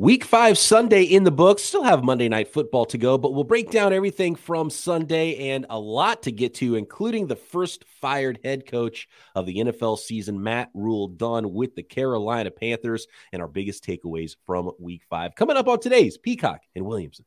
Week five Sunday in the books. Still have Monday night football to go, but we'll break down everything from Sunday and a lot to get to, including the first fired head coach of the NFL season, Matt Rhule, done with the Carolina Panthers, and our biggest takeaways from week five. Coming up on today's Peacock and Williamson.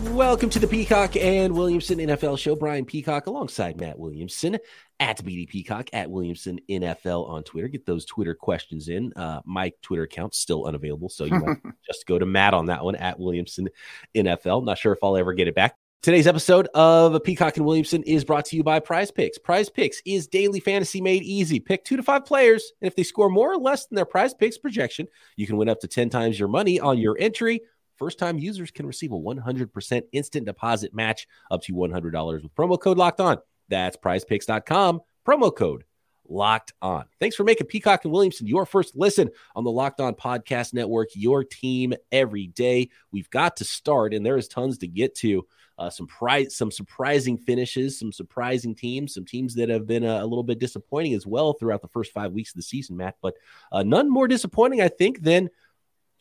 Welcome to the Peacock and Williamson NFL show. Brian Peacock alongside Matt Williamson at BD Peacock at Williamson NFL on Twitter. Get those Twitter questions in. Uh, my Twitter account's still unavailable, so you might just go to Matt on that one at Williamson NFL. Not sure if I'll ever get it back. Today's episode of Peacock and Williamson is brought to you by Prize Picks. Prize Picks is daily fantasy made easy. Pick two to five players, and if they score more or less than their Prize Picks projection, you can win up to 10 times your money on your entry First time users can receive a 100% instant deposit match up to $100 with promo code locked on. That's prizepicks.com, promo code locked on. Thanks for making Peacock and Williamson your first listen on the Locked On Podcast Network, your team every day. We've got to start, and there is tons to get to. Uh, some prize, some surprising finishes, some surprising teams, some teams that have been a, a, little bit disappointing as well throughout the first five weeks of the season, Matt. But uh, none more disappointing, I think, than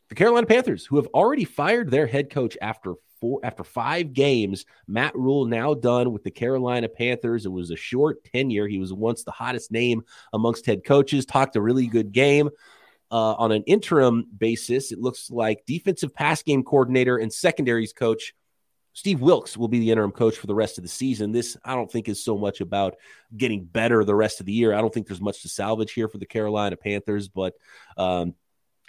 the Carolina Panthers, who have already fired their head coach after four after five games. Matt Rhule now done with the Carolina Panthers. It was a short tenure. He was once the hottest name amongst head coaches. Talked a really good game. Uh, on an interim basis, it looks like defensive pass game coordinator and secondaries coach Steve Wilks will be the interim coach for the rest of the season. This, I don't think, is so much about getting better the rest of the year. I don't think there's much to salvage here for the Carolina Panthers, but um,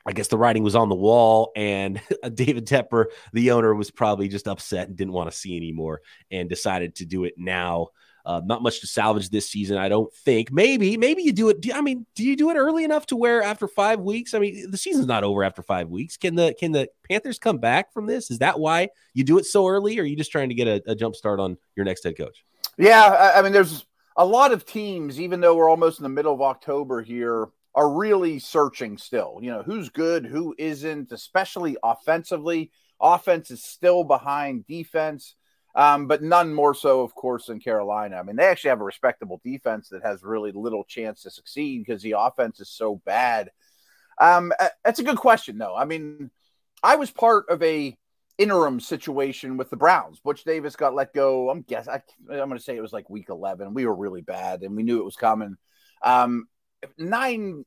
I guess the writing was on the wall, and David Tepper, the owner, was probably just upset and didn't want to see anymore and decided to do it now. Uh, not much to salvage this season, I don't think. Maybe, maybe you do it. Do, I mean, do you do it early enough to where after five weeks? I mean, the season's not over after five weeks. Can the can the Panthers come back from this? Is that why you do it so early, or are you just trying to get a, a jump start on your next head coach? Yeah, I, I mean, there's a lot of teams, even though we're almost in the middle of October here, are really searching still. You know, who's good, who isn't, especially offensively. Offense is still behind defense, um, but none more so, of course, than Carolina. I mean, they actually have a respectable defense that has really little chance to succeed because the offense is so bad. Um, that's a good question, though. I mean, I was part of a interim situation with the Browns. Butch Davis got let go. I'm guess I, am going to say it was like week 11. We were really bad, and we knew it was coming. Um, nine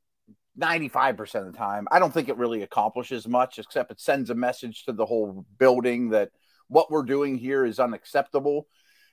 95% of the time, I don't think it really accomplishes much, except it sends a message to the whole building that what we're doing here is unacceptable.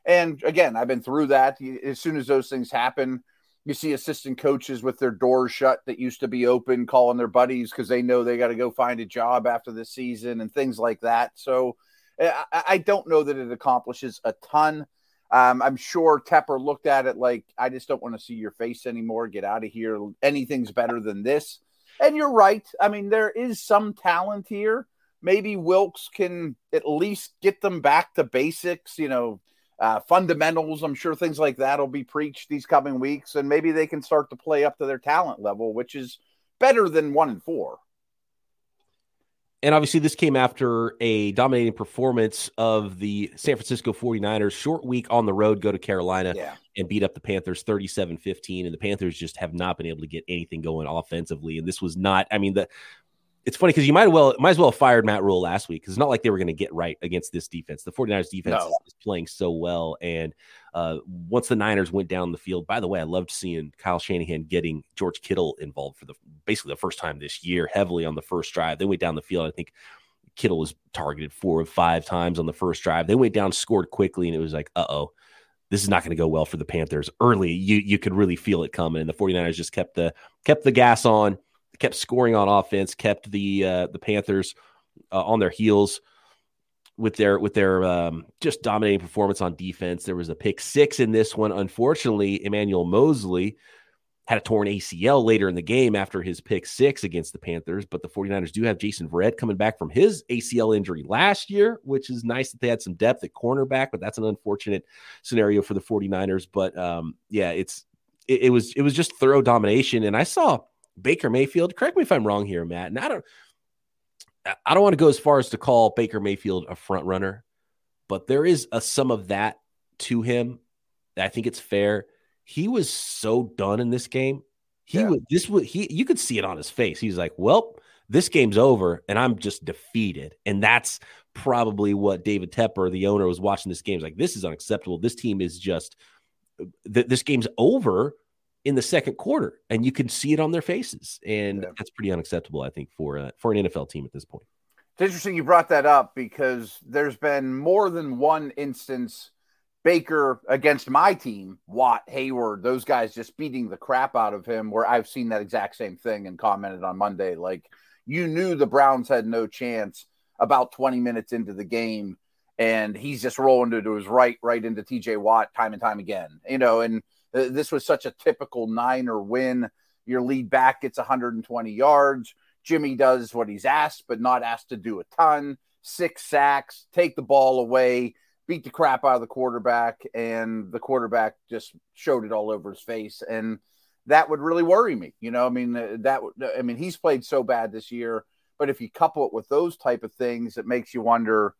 And again, I've been through that. As soon as those things happen, you see assistant coaches with their doors shut that used to be open, calling their buddies because they know they got to go find a job after the season and things like that. So eh, I, I don't know that it accomplishes a ton. Um, I'm sure Tepper looked at it like, I just don't want to see your face anymore. Get out of here. Anything's better than this. And you're right. I mean, there is some talent here. Maybe Wilks can at least get them back to basics, you know, uh, fundamentals. I'm sure things like that will be preached these coming weeks. And maybe they can start to play up to their talent level, which is better than one and four and obviously this came after a dominating performance of the San Francisco 49ers short week on the road go to Carolina yeah. and beat up the Panthers 37-15 and the Panthers just have not been able to get anything going offensively and this was not I mean the it's funny because you might well might as well have fired Matt Rhule last week because it's not like they were going to get right against this defense. The 49ers defense no. is playing so well. And uh, once the Niners went down the field, by the way, I loved seeing Kyle Shanahan getting George Kittle involved for the basically the first time this year, heavily on the first drive. They went down the field. I think Kittle was targeted four or five times on the first drive. They went down, scored quickly, and it was like, uh oh, this is not going to go well for the Panthers. Early, you you could really feel it coming, and the 49ers just kept the kept the gas on kept scoring on offense, kept the uh, the Panthers uh, on their heels with their with their um, just dominating performance on defense. There was a pick six in this one. Unfortunately, Emmanuel Moseley had a torn ACL later in the game after his pick six against the Panthers. But the 49ers do have Jason Verrett coming back from his ACL injury last year, which is nice that they had some depth at cornerback, but that's an unfortunate scenario for the 49ers. But um, yeah, it's it, it was it was just thorough domination. And I saw Baker Mayfield, correct me if I'm wrong here, Matt. And I don't I don't want to go as far as to call Baker Mayfield a front runner, but there is a some of that to him. I think it's fair he was so done in this game. He yeah. was this was he you could see it on his face. He's like, "Well, this game's over and I'm just defeated." And that's probably what David Tepper, the owner, was watching this game. He's like, "This is unacceptable. This team is just th- this game's over." In the second quarter, and you can see it on their faces, and yeah. that's pretty unacceptable, I think, for uh, for an NFL team at this point. It's interesting you brought that up because there's been more than one instance Baker against my team, Watt, Hayward, those guys just beating the crap out of him, where I've seen that exact same thing and commented on Monday. Like you knew the Browns had no chance about 20 minutes into the game, and he's just rolling to his right, right into TJ Watt time and time again. You know, and this was such a typical Niner win. Your lead back gets 120 yards. Jimmy does what he's asked, but not asked to do a ton. Six sacks, take the ball away beat the crap out of the quarterback, and the quarterback just showed it all over his face. And that would really worry me. You know, I mean, uh, that I mean, he's played so bad this year, but if you couple it with those type of things, it makes you wonder: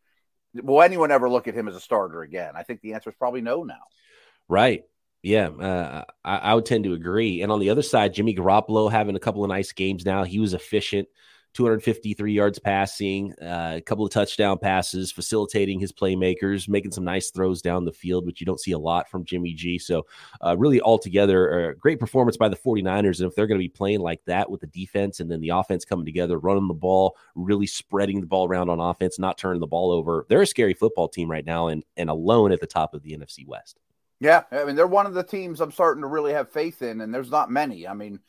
Will anyone ever look at him as a starter again? I think the answer is probably no now. Right. Yeah, uh, I, I, would tend to agree. And on the other side, Jimmy Garoppolo having a couple of nice games now. He was efficient. 253 yards passing, uh, a couple of touchdown passes, facilitating his playmakers, making some nice throws down the field, which you don't see a lot from Jimmy G. So, uh, really, altogether, a great performance by the 49ers. And if they're going to be playing like that with the defense and then the offense coming together, running the ball, really spreading the ball around on offense, not turning the ball over, they're a scary football team right now and, and alone at the top of the NFC West. Yeah. I mean, they're one of the teams I'm starting to really have faith in, and there's not many. I mean,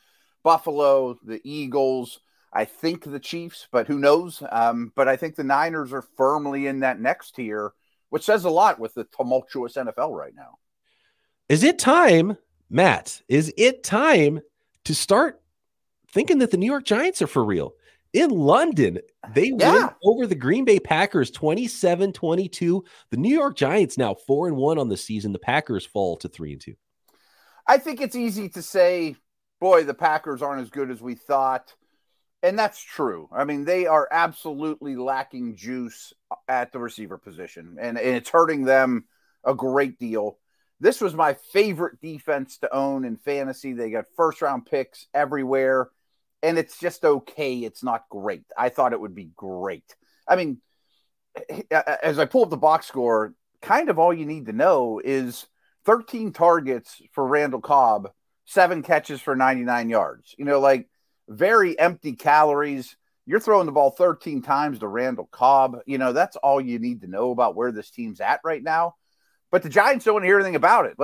Buffalo, the Eagles, I think the Chiefs, but who knows? Um, but I think the Niners are firmly in that next tier, which says a lot with the tumultuous NFL right now. Is it time, Matt? Is it time to start thinking that the New York Giants are for real? In London, they yeah. win over the Green Bay Packers 27 22. The New York Giants now 4 and 1 on the season. The Packers fall to 3 and 2. I think it's easy to say, boy, the Packers aren't as good as we thought and that's true. I mean, they are absolutely lacking juice at the receiver position, and, and it's hurting them a great deal. This was my favorite defense to own in fantasy. They got first round picks everywhere, and it's just okay. It's not great. I thought it would be great. I mean, eh, eh, as I pull up the box score, kind of all you need to know is 13 targets for Randall Cobb, seven catches for 99 yards. You know, like very empty calories. You're throwing the ball 13 times to Randall Cobb. You know, that's all you need to know about where this team's at right now. But the Giants don't want to hear anything about it.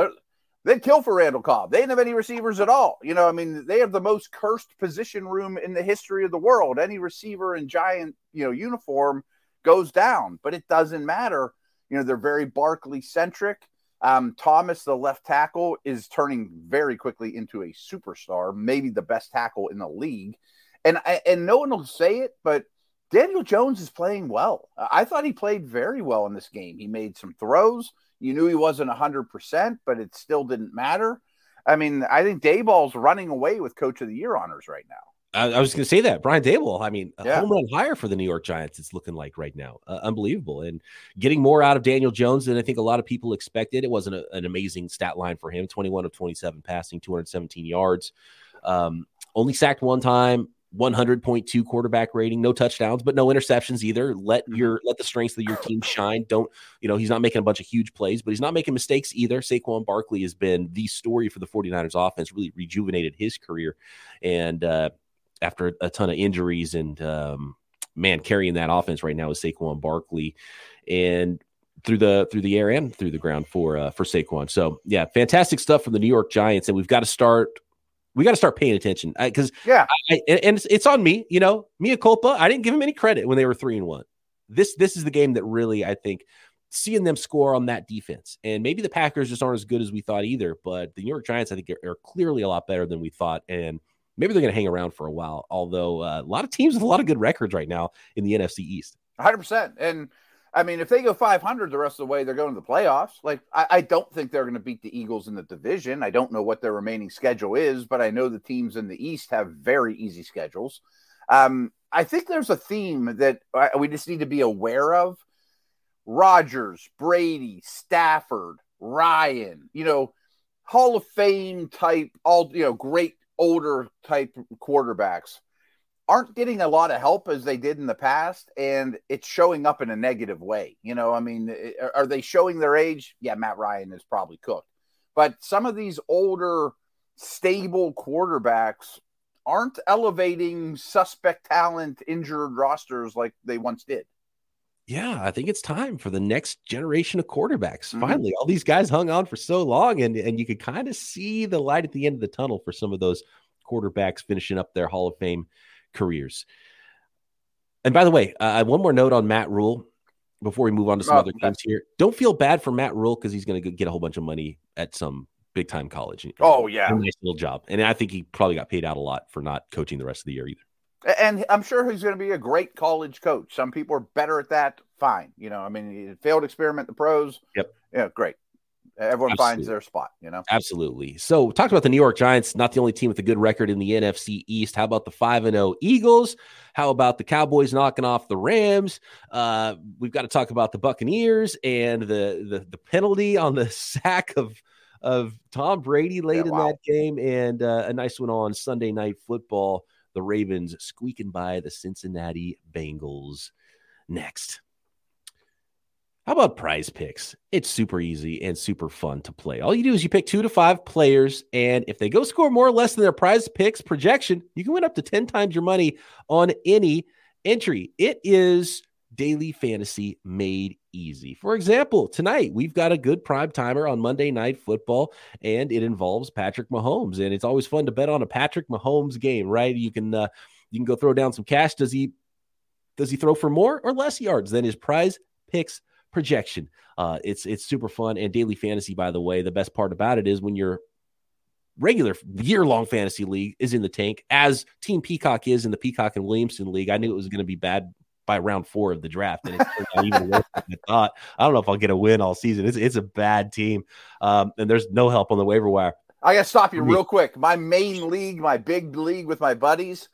They'd kill for Randall Cobb. They didn't have any receivers at all. You know, I mean, they have the most cursed position room in the history of the world. Any receiver in Giant, you know, uniform goes down, but it doesn't matter. You know, they're very Barkley centric. Um, Thomas, the left tackle, is turning very quickly into a superstar, maybe the best tackle in the league. And and no one will say it, but Daniel Jones is playing well. I thought he played very well in this game. He made some throws. You knew he wasn't 100%, but it still didn't matter. I mean, I think Daboll's running away with coach of the year honors right now. I, I was going to say that Brian Daboll. I mean, yeah. home run higher for the New York Giants. It's looking like right now, uh, unbelievable, and getting more out of Daniel Jones than I think a lot of people expected. It wasn't a, an amazing stat line for him: twenty-one of twenty-seven passing, two hundred seventeen yards, um, only sacked one time. 100.2 quarterback rating, no touchdowns, but no interceptions either. Let mm-hmm. your let the strengths of your team shine. Don't you know he's not making a bunch of huge plays, but he's not making mistakes either. Saquon Barkley has been the story for the 49ers offense, really rejuvenated his career. And uh, after a ton of injuries and um, man carrying that offense right now is Saquon Barkley and through the through the air and through the ground for uh, for Saquon. So yeah, fantastic stuff from the New York Giants, and we've got to start. We got to start paying attention because yeah, I, and it's, it's on me. You know, mea culpa. I didn't give him any credit when they were three and one. This this is the game that really I think seeing them score on that defense. And maybe the Packers just aren't as good as we thought either, but the New York Giants, I think, are, are clearly a lot better than we thought. And maybe they're going to hang around for a while. Although uh, a lot of teams with a lot of good records right now in the NFC East. 100%. And I mean, if they go 500 the rest of the way, they're going to the playoffs. Like, I, I don't think they're going to beat the Eagles in the division. I don't know what their remaining schedule is, but I know the teams in the East have very easy schedules. Um, I think there's a theme that we just need to be aware of. Rodgers, Brady, Stafford, Ryan, you know, Hall of Fame type, all, you know, great older type quarterbacks aren't getting a lot of help as they did in the past, and it's showing up in a negative way. You know, I mean, are they showing their age? Yeah, Matt Ryan is probably cooked, but some of these older, stable quarterbacks aren't elevating suspect talent, injured rosters like they once did. Yeah, I think it's time for the next generation of quarterbacks. Mm-hmm. Finally, all these guys hung on for so long, and and you could kind of see the light at the end of the tunnel for some of those quarterbacks finishing up their Hall of Fame careers. And by the way, uh, one more note on Matt Rhule before we move on to some oh, other games here. Don't feel bad for Matt Rhule because he's going to get a whole bunch of money at some big time college. Oh yeah, nice little job, and I think he probably got paid out a lot for not coaching the rest of the year either. And I'm sure he's going to be a great college coach. Some people are better at that. Fine, you know. I mean, failed experiment the pros. Yep. Yeah, great. Everyone Absolutely. finds their spot, you know. Absolutely. So, talked about the New York Giants, not the only team with a good record in the NFC East. How about the five and zero oh Eagles? How about the Cowboys knocking off the Rams? Uh, we've got to talk about the Buccaneers and the the, the penalty on the sack of of Tom Brady late yeah, wow. in that game, and uh, a nice one on Sunday Night Football. The Ravens squeaking by the Cincinnati Bengals. Next. How about prize picks? It's super easy and super fun to play. All you do is you pick two to five players, and if they go score more or less than their prize picks projection, you can win up to 10 times your money on any entry. It is daily fantasy made easy. For example, tonight we've got a good prime timer on Monday Night Football, and it involves Patrick Mahomes. And it's always fun to bet on a Patrick Mahomes game, right? You can uh, you can go throw down some cash. Does he does he throw for more or less yards than his prize picks projection. Uh, it's it's super fun and daily fantasy. By the way, the best part about it is when your regular year long fantasy league is in the tank, as Team Peacock is in the Peacock and Williamson league. I knew it was going to be bad by round four of the draft, and it's even worse than I thought. I don't know if I'll get a win all season. It's it's a bad team, um, and there's no help on the waiver wire. I got to stop you real quick. My main league, my big league with my buddies,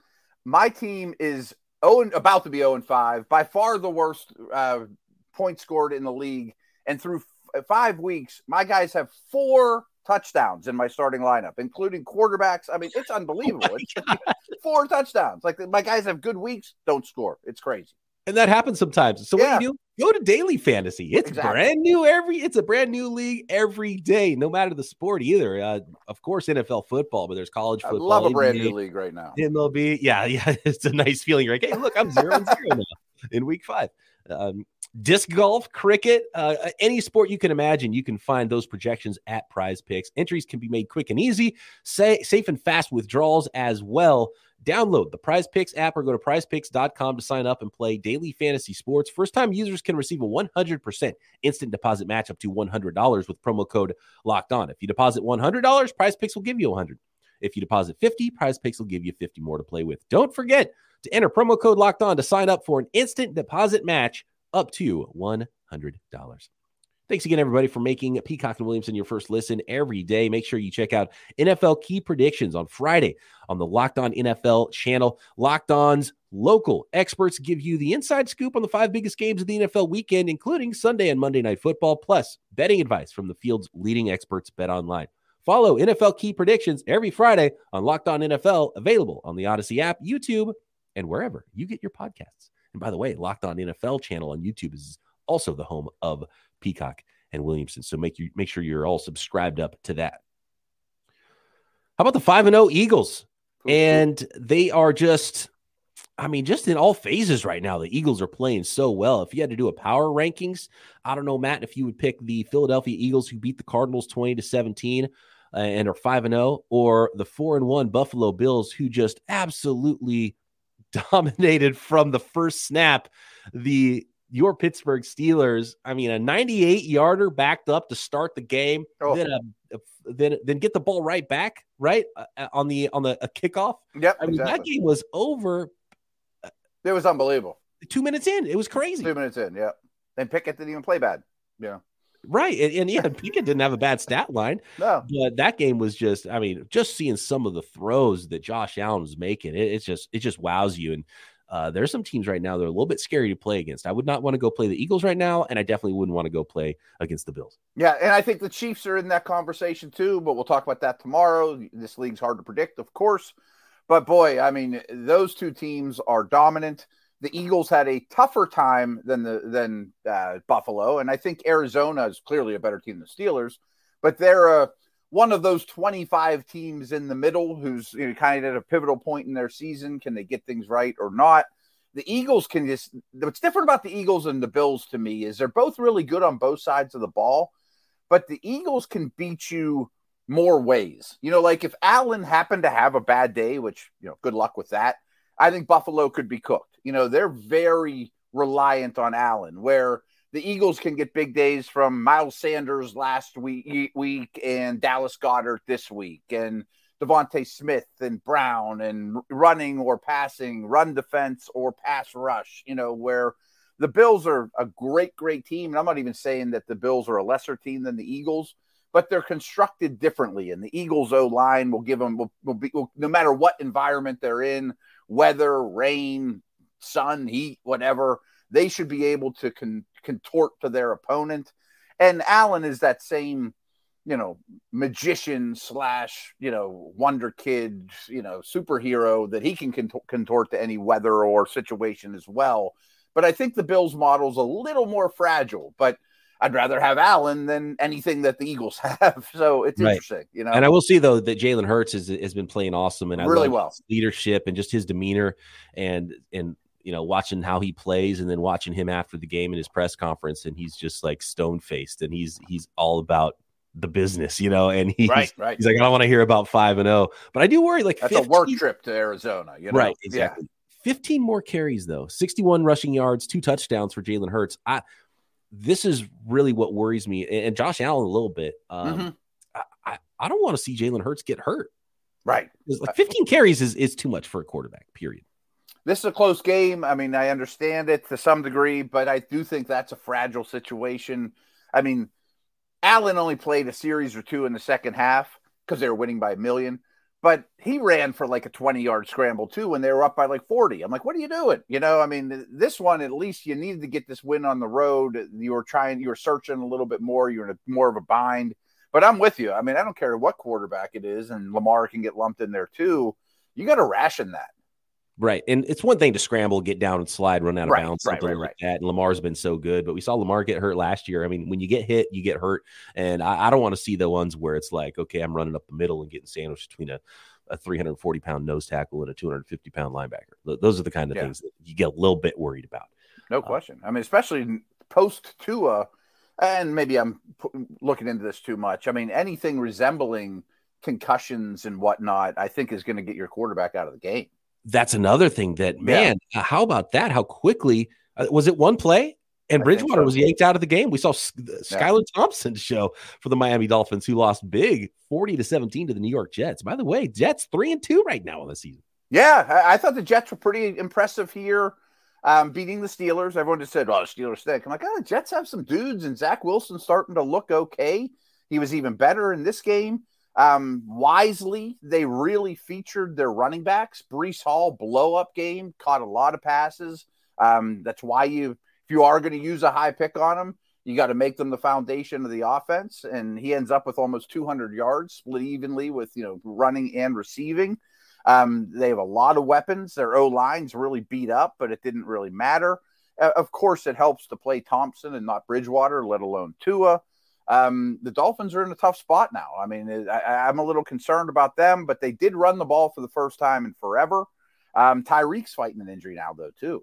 my team is oh about to be 0 and 5. By far the worst uh, points scored in the league. And through f- five weeks, my guys have four touchdowns in my starting lineup, including quarterbacks. I mean, it's unbelievable. Oh it's four touchdowns. Like my guys have good weeks, don't score. It's crazy. And that happens sometimes. So yeah. what do you do? Go to daily fantasy. It's exactly. brand new every. It's a brand new league every day, no matter the sport either. Uh, of course, NFL football, but there's college football. I love a brand NBA, new league right now. MLB, yeah, yeah. It's a nice feeling. You're like, hey, look, I'm zero and zero now in week five. Um, disc golf, cricket, uh, any sport you can imagine, you can find those projections at Prize Picks. Entries can be made quick and easy, safe and fast withdrawals as well. Download the Prize Picks app or go to prizepicks.com to sign up and play daily fantasy sports. First time users can receive a 100% instant deposit match up to $100 with promo code locked on. If you deposit $100, Prize Picks will give you 100. If you deposit 50, Prize Picks will give you 50 more to play with. Don't forget to enter promo code locked on to sign up for an instant deposit match up to $100. Thanks again, everybody, for making Peacock and Williamson your first listen every day. Make sure you check out NFL Key Predictions on Friday on the Locked On NFL channel. Locked On's local experts give you the inside scoop on the five biggest games of the NFL weekend, including Sunday and Monday Night Football, plus betting advice from the field's leading experts, Bet Online. Follow NFL Key Predictions every Friday on Locked On NFL, available on the Odyssey app, YouTube, and wherever you get your podcasts. And by the way, Locked On NFL channel on YouTube is also the home of Peacock and Williamson. So make you make sure you're all subscribed up to that. How about the 5 and 0 Eagles? And they are just I mean, just in all phases right now, the Eagles are playing so well. If you had to do a power rankings, I don't know, Matt, if you would pick the Philadelphia Eagles who beat the Cardinals 20 to 17 uh, and are 5 and 0 or the 4 and 1 Buffalo Bills who just absolutely dominated from the first snap the your Pittsburgh Steelers. I mean, a 98 yarder backed up to start the game, oh. then a, a, then then get the ball right back, right uh, uh on the on the kickoff. Yep, I mean exactly. that game was over. It was unbelievable. Two minutes in, it was crazy. Two minutes in, yeah. And Pickett didn't even play bad. Yeah. Right. And, and, yeah, Pickett didn't have a bad stat line. No. But that game was just, I mean, just seeing some of the throws that Josh Allen was making, it, it's just, it just wows you. And uh, there's some teams right now that are a little bit scary to play against. I would not want to go play the Eagles right now, and I definitely wouldn't want to go play against the Bills. Yeah, and I think the Chiefs are in that conversation too, but we'll talk about that tomorrow. This league's hard to predict, of course. But boy, I mean, those two teams are dominant the Eagles had a tougher time than the than uh, Buffalo, and I think Arizona is clearly a better team than the Steelers, but they're uh, one of those 25 teams in the middle who's you know, kind of at a pivotal point in their season. Can they get things right or not? The Eagles can just. What's different about the Eagles and the Bills to me is they're both really good on both sides of the ball, but the Eagles can beat you more ways. You know, like if Allen happened to have a bad day, which you know, good luck with that. I think Buffalo could be cooked. You know, they're very reliant on Allen, where the Eagles can get big days from Miles Sanders last week, week and Dallas Goedert this week, and DeVonta Smith and Brown, and running or passing, run defense or pass rush. You know, where the Bills are a great, great team. And I'm not even saying that the Bills are a lesser team than the Eagles, but they're constructed differently. And the Eagles O line will give them, will, will be, will, no matter what environment they're in, weather, rain, sun, heat, whatever, they should be able to con- contort to their opponent. And Allen is that same, you know, magician slash, you know, wonder kid, you know, superhero that he can cont- contort to any weather or situation as well. But I think the Bills model is a little more fragile, but I'd rather have Allen than anything that the Eagles have. So it's right. interesting, you know. And I will see though that Jalen Hurts has, has been playing awesome and I really well leadership and just his demeanor and and you know, watching how he plays and then watching him after the game in his press conference, and he's just like stone faced and he's he's all about the business, you know, and he's right, right. he's like, I don't want to hear about five and zero, oh. but I do worry. Like that's 15, a work trip to Arizona, you know? right? Exactly. Yeah. Fifteen more carries though, sixty-one rushing yards, two touchdowns for Jalen Hurts. I this is really what worries me, and Josh Allen a little bit. Um, mm-hmm. I, I, I don't want to see Jalen Hurts get hurt. Right. Like 15 carries is, is too much for a quarterback, period this is a close game. I mean, I understand it to some degree, but I do think that's a fragile situation. I mean, Allen only played a series or two in the second half because they were winning by a million, but he ran for like a 20 yard scramble too when they were up by like 40. I'm like, what are you doing? You know, I mean, this one, at least you needed to get this win on the road. You were trying, you were searching a little bit more. You're in a, more of a bind. But I'm with you. I mean, I don't care what quarterback it is, and Lamar can get lumped in there too. You got to ration that. Right. And it's one thing to scramble, get down and slide, run out of right, bounds, something right, like that. And Lamar's been so good, but we saw Lamar get hurt last year. I mean, when you get hit, you get hurt. And I, I don't want to see the ones where it's like, okay, I'm running up the middle and getting sandwiched between a, a 340 pound nose tackle and a 250 pound linebacker. Those are the kind of yeah. things that you get a little bit worried about. No uh, question. I mean, especially post Tua, and maybe I'm looking into this too much. I mean, anything resembling concussions and whatnot, I think is going to get your quarterback out of the game that's another thing that man yeah. how about that how quickly uh, was it one play and I Bridgewater so. was yanked out of the game. We saw Skylar yeah. Thompson show for the Miami Dolphins, who lost big, forty to seventeen to the New York Jets. By the way, Jets three and two right now on the season. Yeah, I, I thought the Jets were pretty impressive here, um, beating the Steelers. Everyone just said, "Oh, the Steelers stink." I'm like, "Oh, the Jets have some dudes," and Zach Wilson starting to look okay. He was even better in this game. Um, wisely, they really featured their running backs. Breece Hall, blow up game, caught a lot of passes. Um, that's why you, if you are going to use a high pick on them, you got to make them the foundation of the offense. And he ends up with almost 200 yards, split evenly with you know running and receiving. Um, they have a lot of weapons. Their O line's really beat up, but it didn't really matter. Of course, it helps to play Thompson and not Bridgewater, let alone Tua um, the Dolphins are in a tough spot now. I mean, I, am a little concerned about them, but they did run the ball for the first time in forever. Um, Tyreek's fighting an injury now, though, too.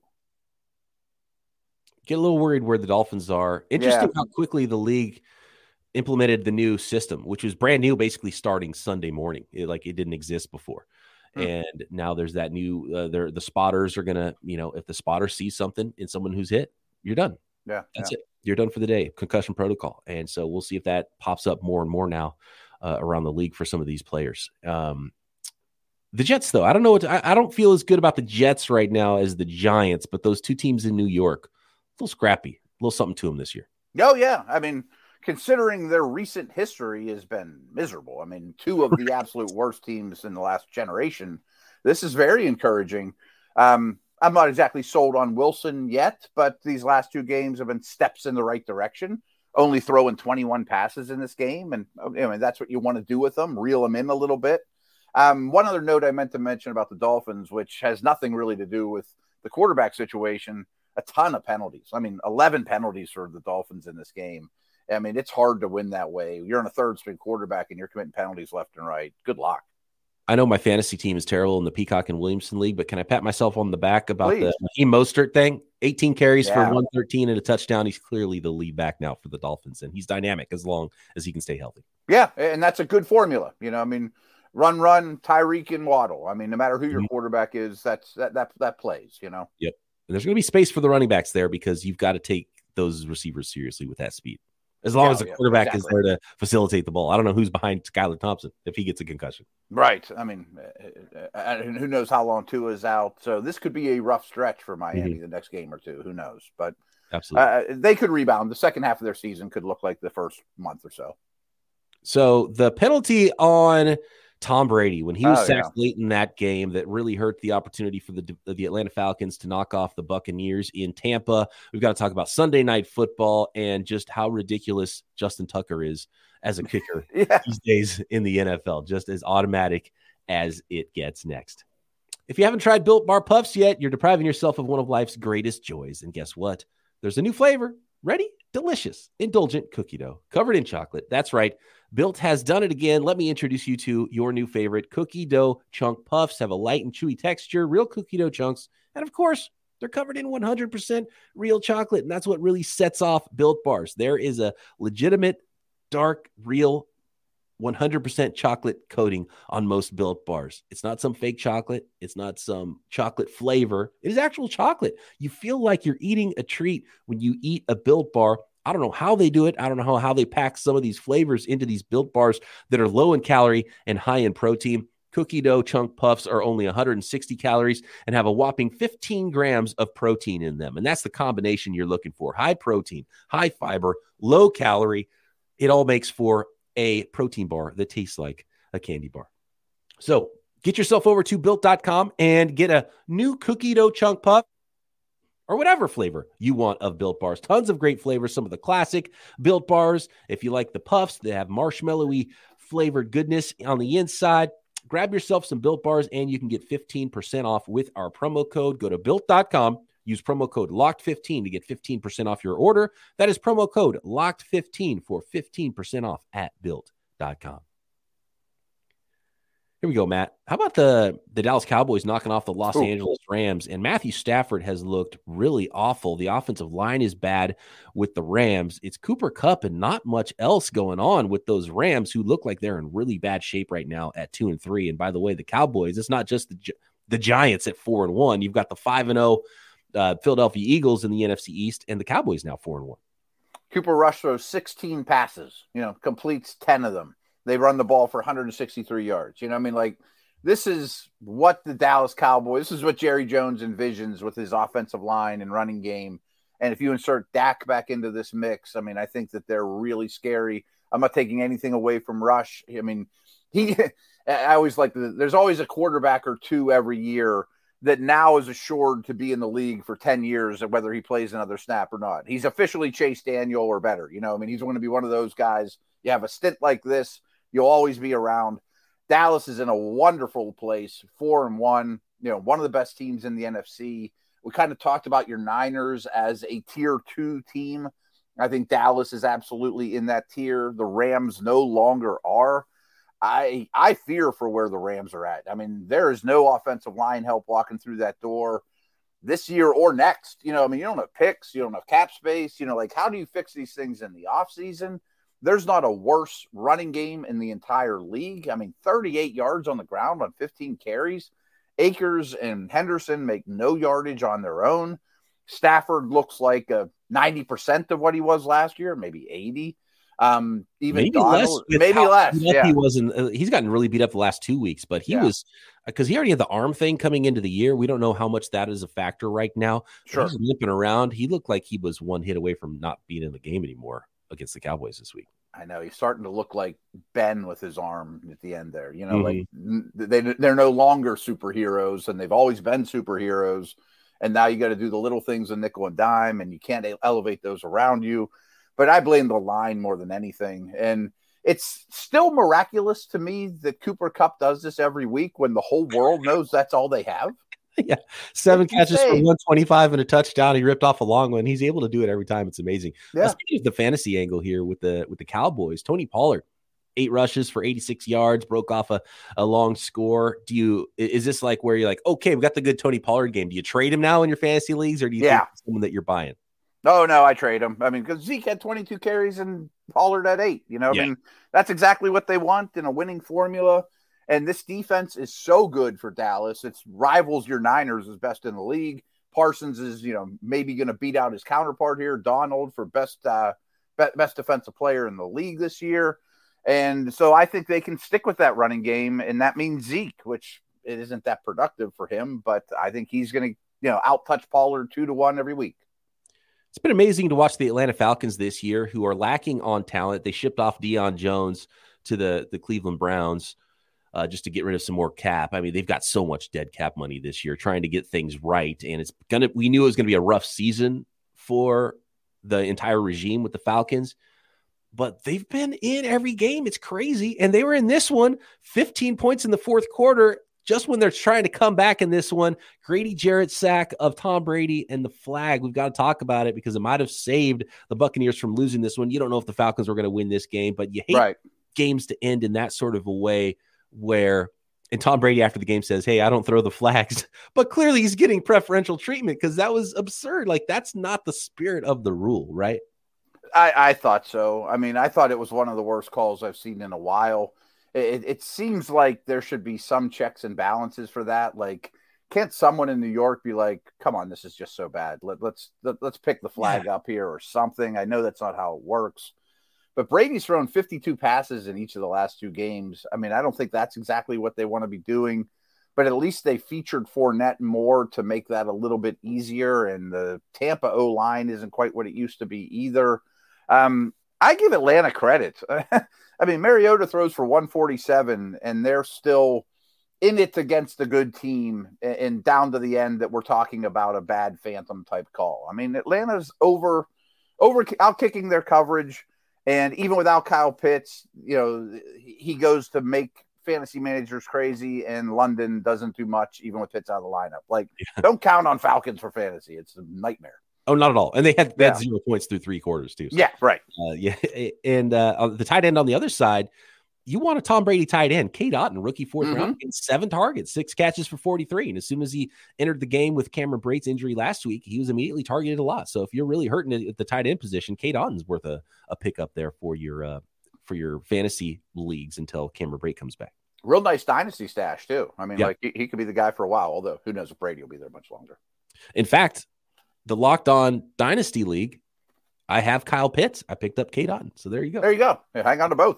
Get a little worried where the Dolphins are. Interesting yeah. how quickly the league implemented the new system, which was brand new, basically starting Sunday morning. It, like it didn't exist before. Hmm. And now there's that new. Uh, the spotters are gonna, you know, if the spotter sees something in someone who's hit, you're done. Yeah, that's yeah. it. You're done for the day. Concussion protocol, and so we'll see if that pops up more and more now uh, around the league for some of these players. Um, the Jets, though, I don't know what to, I, I, don't feel as good about the Jets right now as the Giants, but those two teams in New York, a little scrappy, a little something to them this year. Oh yeah, I mean, considering their recent history has been miserable. I mean, two of the absolute worst teams in the last generation. This is very encouraging. Um, I'm not exactly sold on Wilson yet, but these last two games have been steps in the right direction. Only throwing 21 passes in this game, and I mean that's what you want to do with them, reel them in a little bit. Um, one other note I meant to mention about the Dolphins, which has nothing really to do with the quarterback situation, a ton of penalties. I mean, 11 penalties for the Dolphins in this game. I mean, it's hard to win that way. You're on a third string quarterback and you're committing penalties left and right. Good luck. I know my fantasy team is terrible in the Peacock and Williamson league, but can I pat myself on the back about Please. the Raheem Mostert thing? 18 carries yeah. for 113 and a touchdown. He's clearly the lead back now for the Dolphins, and he's dynamic as long as he can stay healthy. Yeah, and that's a good formula. You know, I mean, run, run, Tyreek and Waddle. I mean, no matter who your mm-hmm. quarterback is, that's that that that plays. You know. Yep. And there's going to be space for the running backs there because you've got to take those receivers seriously with that speed. As long yeah, as the quarterback yeah, exactly. is there to facilitate the ball. I don't know who's behind Skylar Thompson if he gets a concussion. Right. I mean, uh, uh who knows how long Tua is out. So this could be a rough stretch for Miami mm-hmm. the next game or two. Who knows? But absolutely, uh, they could rebound. The second half of their season could look like the first month or so. So the penalty on Tom Brady when he was oh, sacked yeah. late in that game that really hurt the opportunity for the uh, the Atlanta Falcons to knock off the Buccaneers in Tampa. We've got to talk about Sunday night football and just how ridiculous Justin Tucker is as a kicker yeah. these days in the NFL, just as automatic as it gets next. If you haven't tried Built Bar Puffs yet, you're depriving yourself of one of life's greatest joys. And guess what? There's a new flavor. Ready? Delicious, indulgent cookie dough covered in chocolate. That's right. Built has done it again. Let me introduce you to your new favorite cookie dough chunk puffs. Have a light and chewy texture, real cookie dough chunks, and of course, they're covered in 100% real chocolate, and that's what really sets off Built bars. There is a legitimate, dark, real 100% chocolate coating on most built bars. It's not some fake chocolate. It's not some chocolate flavor. It is actual chocolate. You feel like you're eating a treat when you eat a built bar I don't know how they do it. I don't know how, how they pack some of these flavors into these built bars that are low in calorie and high in protein. Cookie dough chunk puffs are only 160 calories and have a whopping 15 grams of protein in them. And that's the combination you're looking for high protein, high fiber, low calorie. It all makes for a protein bar that tastes like a candy bar. So get yourself over to built.com and get a new cookie dough chunk puff or whatever flavor you want of Built Bars. Tons of great flavors. Some of the classic Built Bars. If you like the puffs, they have marshmallowy flavored goodness on the inside. Grab yourself some Built Bars and you can get 15% off with our promo code. Go to built.com. Use promo code LOCKED15 to get 15% off your order. That is promo code LOCKED15 for 15% off at built.com. Here we go, Matt. How about the the Dallas Cowboys knocking off the Los Ooh. Angeles Rams? And Matthew Stafford has looked really awful. The offensive line is bad with the Rams. It's Cooper Kupp and not much else going on with those Rams who look like they're in really bad shape right now at two and three. And by the way, the Cowboys, it's not just the the Giants at four and one. You've got the five and zero oh, uh, Philadelphia Eagles in the NFC East, and the Cowboys now four and one. Cooper Rush throws 16 passes, you know, completes 10 of them. They run the ball for 163 yards. You know, I mean, like this is what the Dallas Cowboys, this is what Jerry Jones envisions with his offensive line and running game. And if you insert Dak back into this mix, I mean, I think that they're really scary. I'm not taking anything away from Rush. I mean, he, I always like, the, there's always a quarterback or two every year that now is assured to be in the league for 10 years, whether he plays another snap or not. He's officially Chase Daniel or better. You know, I mean, he's going to be one of those guys. You have a stint like this, You'll always be around. Dallas is in a wonderful place, four and one. You know, one of the best teams in the NFC. We kind of talked about your Niners as a tier two team. I think Dallas is absolutely in that tier. The Rams no longer are. I I fear for where the Rams are at. I mean, there is no offensive line help walking through that door this year or next. You know, I mean, you don't have picks, you don't have cap space. You know, like how do you fix these things in the offseason? There's not a worse running game in the entire league. I mean, 38 yards on the ground on 15 carries. Akers and Henderson make no yardage on their own. Stafford looks like uh, a 90% of what he was last year, maybe 80. Um, even maybe Donald, less. maybe less. Yeah. He wasn't. Uh, he's gotten really beat up the last two weeks, but he Yeah. was because he already had the arm thing coming into the year. We don't know how much that is a factor right now. Sure. He's limping around. He looked like he was one hit away from not being in the game anymore against the Cowboys this week. I know he's starting to look like Ben with his arm at the end there. You know, like they they're no longer superheroes, and they've always been superheroes. And now you got to do the little things in nickel and dime, and you can't elevate those around you. But I blame the line more than anything. And it's still miraculous to me that Cooper Kupp does this every week when the whole world knows that's all they have. Yeah, Seven It's catches for 125 and a touchdown. He ripped off a long one. He's able to do it every time. It's amazing. Yeah. of the fantasy angle here with the with the Cowboys, Tony Pollard, eight rushes for 86 yards, broke off a, a long score. Do you is this like where you're like, okay, we got the good Tony Pollard game? Do you trade him now in your fantasy leagues, or do you Yeah. think someone that you're buying? Oh no, I trade him. I mean, because Zeke had 22 carries and Pollard at eight. You know, Yeah. I mean, that's exactly what they want in a winning formula. And this defense is so good for Dallas. It's rivals your Niners as best in the league. Parsons is, you know, maybe going to beat out his counterpart here, Donald, for best uh, be- best defensive player in the league this year. And so I think they can stick with that running game, and that means Zeke, which it isn't that productive for him, but I think he's going to, you know, out touch Pollard two to one every week. It's been amazing to watch the Atlanta Falcons this year, who are lacking on talent. They shipped off Deion Jones to the the Cleveland Browns uh, just to get rid of some more cap. I mean, they've got so much dead cap money this year, trying to get things right, and it's gonna. We knew it was gonna be a rough season for the entire regime with the Falcons. But they've been in every game. It's crazy. And they were in this one, 15 points in the fourth quarter, just when they're trying to come back in this one. Grady Jarrett sack of Tom Brady and the flag. We've got to talk about it because it might have saved the Buccaneers from losing this one. You don't know if the Falcons were going to win this game, but you hate Right. games to end in that sort of a way where and Tom Brady after the game says, "Hey, I don't throw the flags." But clearly he's getting preferential treatment cuz that was absurd. Like that's not the spirit of the rule, right? I, I thought so. I mean, I thought it was one of the worst calls I've seen in a while. It, it seems like there should be some checks and balances for that. Like, can't someone in New York be like, "Come on, this is just so bad. Let, let's let, let's pick the flag up here or something." I know that's not how it works, but Brady's thrown 52 passes in each of the last two games. I mean, I don't think that's exactly what they want to be doing, but at least they featured Fournette more to make that a little bit easier. And the Tampa O line isn't quite what it used to be either. Um, I give Atlanta credit. I mean, Mariota throws for 147, and they're still in it against a good team, and, down to the end that we're talking about a bad phantom type call. I mean, Atlanta's over, over out kicking their coverage, and even without Kyle Pitts, you know, he goes to make fantasy managers crazy, and London doesn't do much even with Pitts out of the lineup. Like, don't count on Falcons for fantasy; it's a nightmare. Oh, not at all. And they had, they had Yeah. zero points through three quarters too. So, Yeah, right. uh, yeah. And uh, the tight end on the other side, you want a Tom Brady tight end. Cade Otton, rookie 4th Mhm. round, getting seven targets, six catches for 43. And as soon as he entered the game with Cameron Brate's injury last week, he was immediately targeted a lot. So if you're really hurting at the tight end position, Cade Otton's worth a, a pickup there for your uh, for your fantasy leagues until Cameron Brate comes back. Real nice dynasty stash too. I mean, Yeah. like he, he could be the guy for a while. Although who knows if Brady will be there much longer. In fact, the Locked On Dynasty League, I have Kyle Pitts. I picked up Cade Otton. So there you go. There you go. Hang on to both.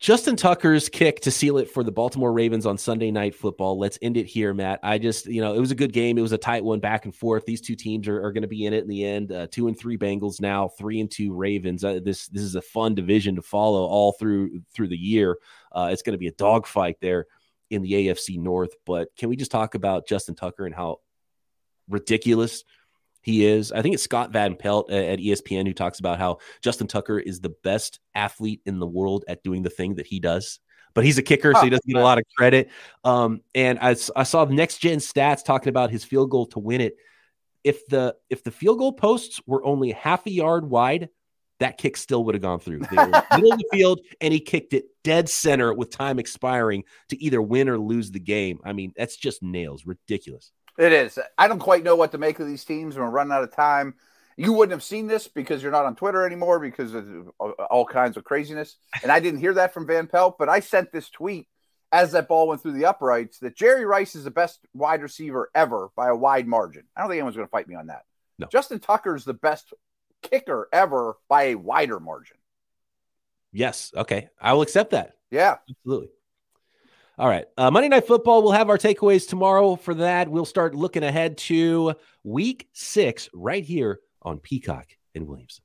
Justin Tucker's kick to seal it for the Baltimore Ravens on Sunday Night Football. Let's end it here, Matt. I just, you know, it was a good game. It was a tight one, back and forth. These two teams are, are going to be in it in the end. Uh, two and three Bengals now, three and two Ravens. Uh, this this is a fun division to follow all through through the year. Uh, it's going to be a dogfight there in the AFC North. But can we just talk about Justin Tucker and how ridiculous he is. I think it's Scott Van Pelt at ESPN who talks about how Justin Tucker is the best athlete in the world at doing the thing that he does. But he's a kicker, so he Oh, doesn't get a lot of credit. Um, and I saw the next gen stats talking about his field goal to win it. If the if the field goal posts were only half a yard wide, that kick still would have gone through. They were middle of the field, and he kicked it dead center with time expiring to either win or lose the game. I mean, that's just nails, ridiculous. It is. I don't quite know what to make of these teams. We're running out of time. You wouldn't have seen this because you're not on Twitter anymore because of all kinds of craziness. And I didn't hear that from Van Pelt, but I sent this tweet as that ball went through the uprights that Jerry Rice is the best wide receiver ever by a wide margin. I don't think anyone's going to fight me on that. No. Justin Tucker is the best kicker ever by a wider margin. Yes. Okay. I will accept that. Yeah. Absolutely. All right. Uh, Monday Night Football, we'll have our takeaways tomorrow for that. We'll start looking ahead to week six right here on Peacock and Williamson.